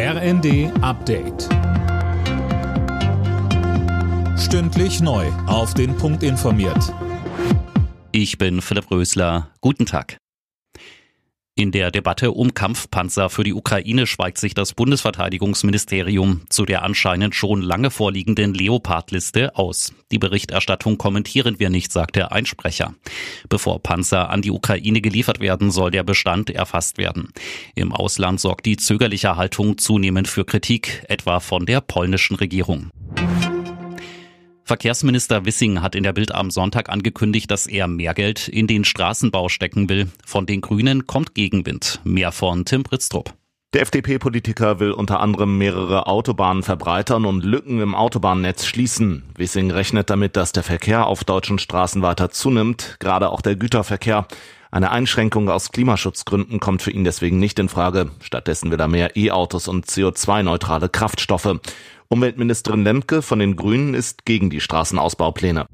RND Update. Stündlich neu. Auf den Punkt informiert. Ich bin Philipp Rösler. Guten Tag. In der Debatte um Kampfpanzer für die Ukraine schweigt sich das Bundesverteidigungsministerium zu der anscheinend schon lange vorliegenden Leopard-Liste aus. Die Berichterstattung kommentieren wir nicht, sagt der Einsprecher. Bevor Panzer an die Ukraine geliefert werden, soll der Bestand erfasst werden. Im Ausland sorgt die zögerliche Haltung zunehmend für Kritik, etwa von der polnischen Regierung. Verkehrsminister Wissing hat in der Bild am Sonntag angekündigt, dass er mehr Geld in den Straßenbau stecken will. Von den Grünen kommt Gegenwind. Mehr von Tim Britztrup. Der FDP-Politiker will unter anderem mehrere Autobahnen verbreitern und Lücken im Autobahnnetz schließen. Wissing rechnet damit, dass der Verkehr auf deutschen Straßen weiter zunimmt, gerade auch der Güterverkehr. Eine Einschränkung aus Klimaschutzgründen kommt für ihn deswegen nicht in Frage. Stattdessen will er mehr E-Autos und CO2-neutrale Kraftstoffe. Umweltministerin Lemke von den Grünen ist gegen die Straßenausbaupläne.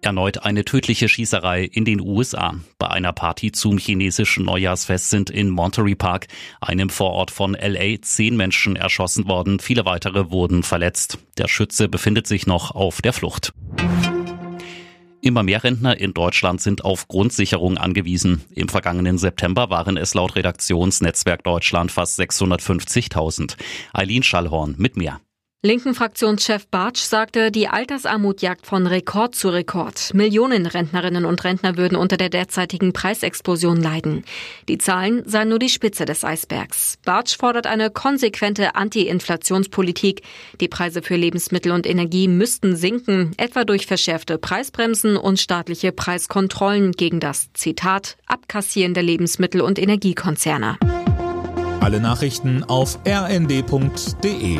Erneut eine tödliche Schießerei in den USA. Bei einer Party zum chinesischen Neujahrsfest sind in Monterey Park, einem Vorort von LA, zehn Menschen erschossen worden. Viele weitere wurden verletzt. Der Schütze befindet sich noch auf der Flucht. Immer mehr Rentner in Deutschland sind auf Grundsicherung angewiesen. Im vergangenen September waren es laut Redaktionsnetzwerk Deutschland fast 650.000. Eileen Schallhorn mit mehr. Linken Fraktionschef Bartsch sagte, die Altersarmut jagt von Rekord zu Rekord. Millionen Rentnerinnen und Rentner würden unter der derzeitigen Preisexplosion leiden. Die Zahlen seien nur die Spitze des Eisbergs. Bartsch fordert eine konsequente Anti-Inflationspolitik. Die Preise für Lebensmittel und Energie müssten sinken, etwa durch verschärfte Preisbremsen und staatliche Preiskontrollen gegen das, Zitat, Abkassieren der Lebensmittel- und Energiekonzerne. Alle Nachrichten auf rnd.de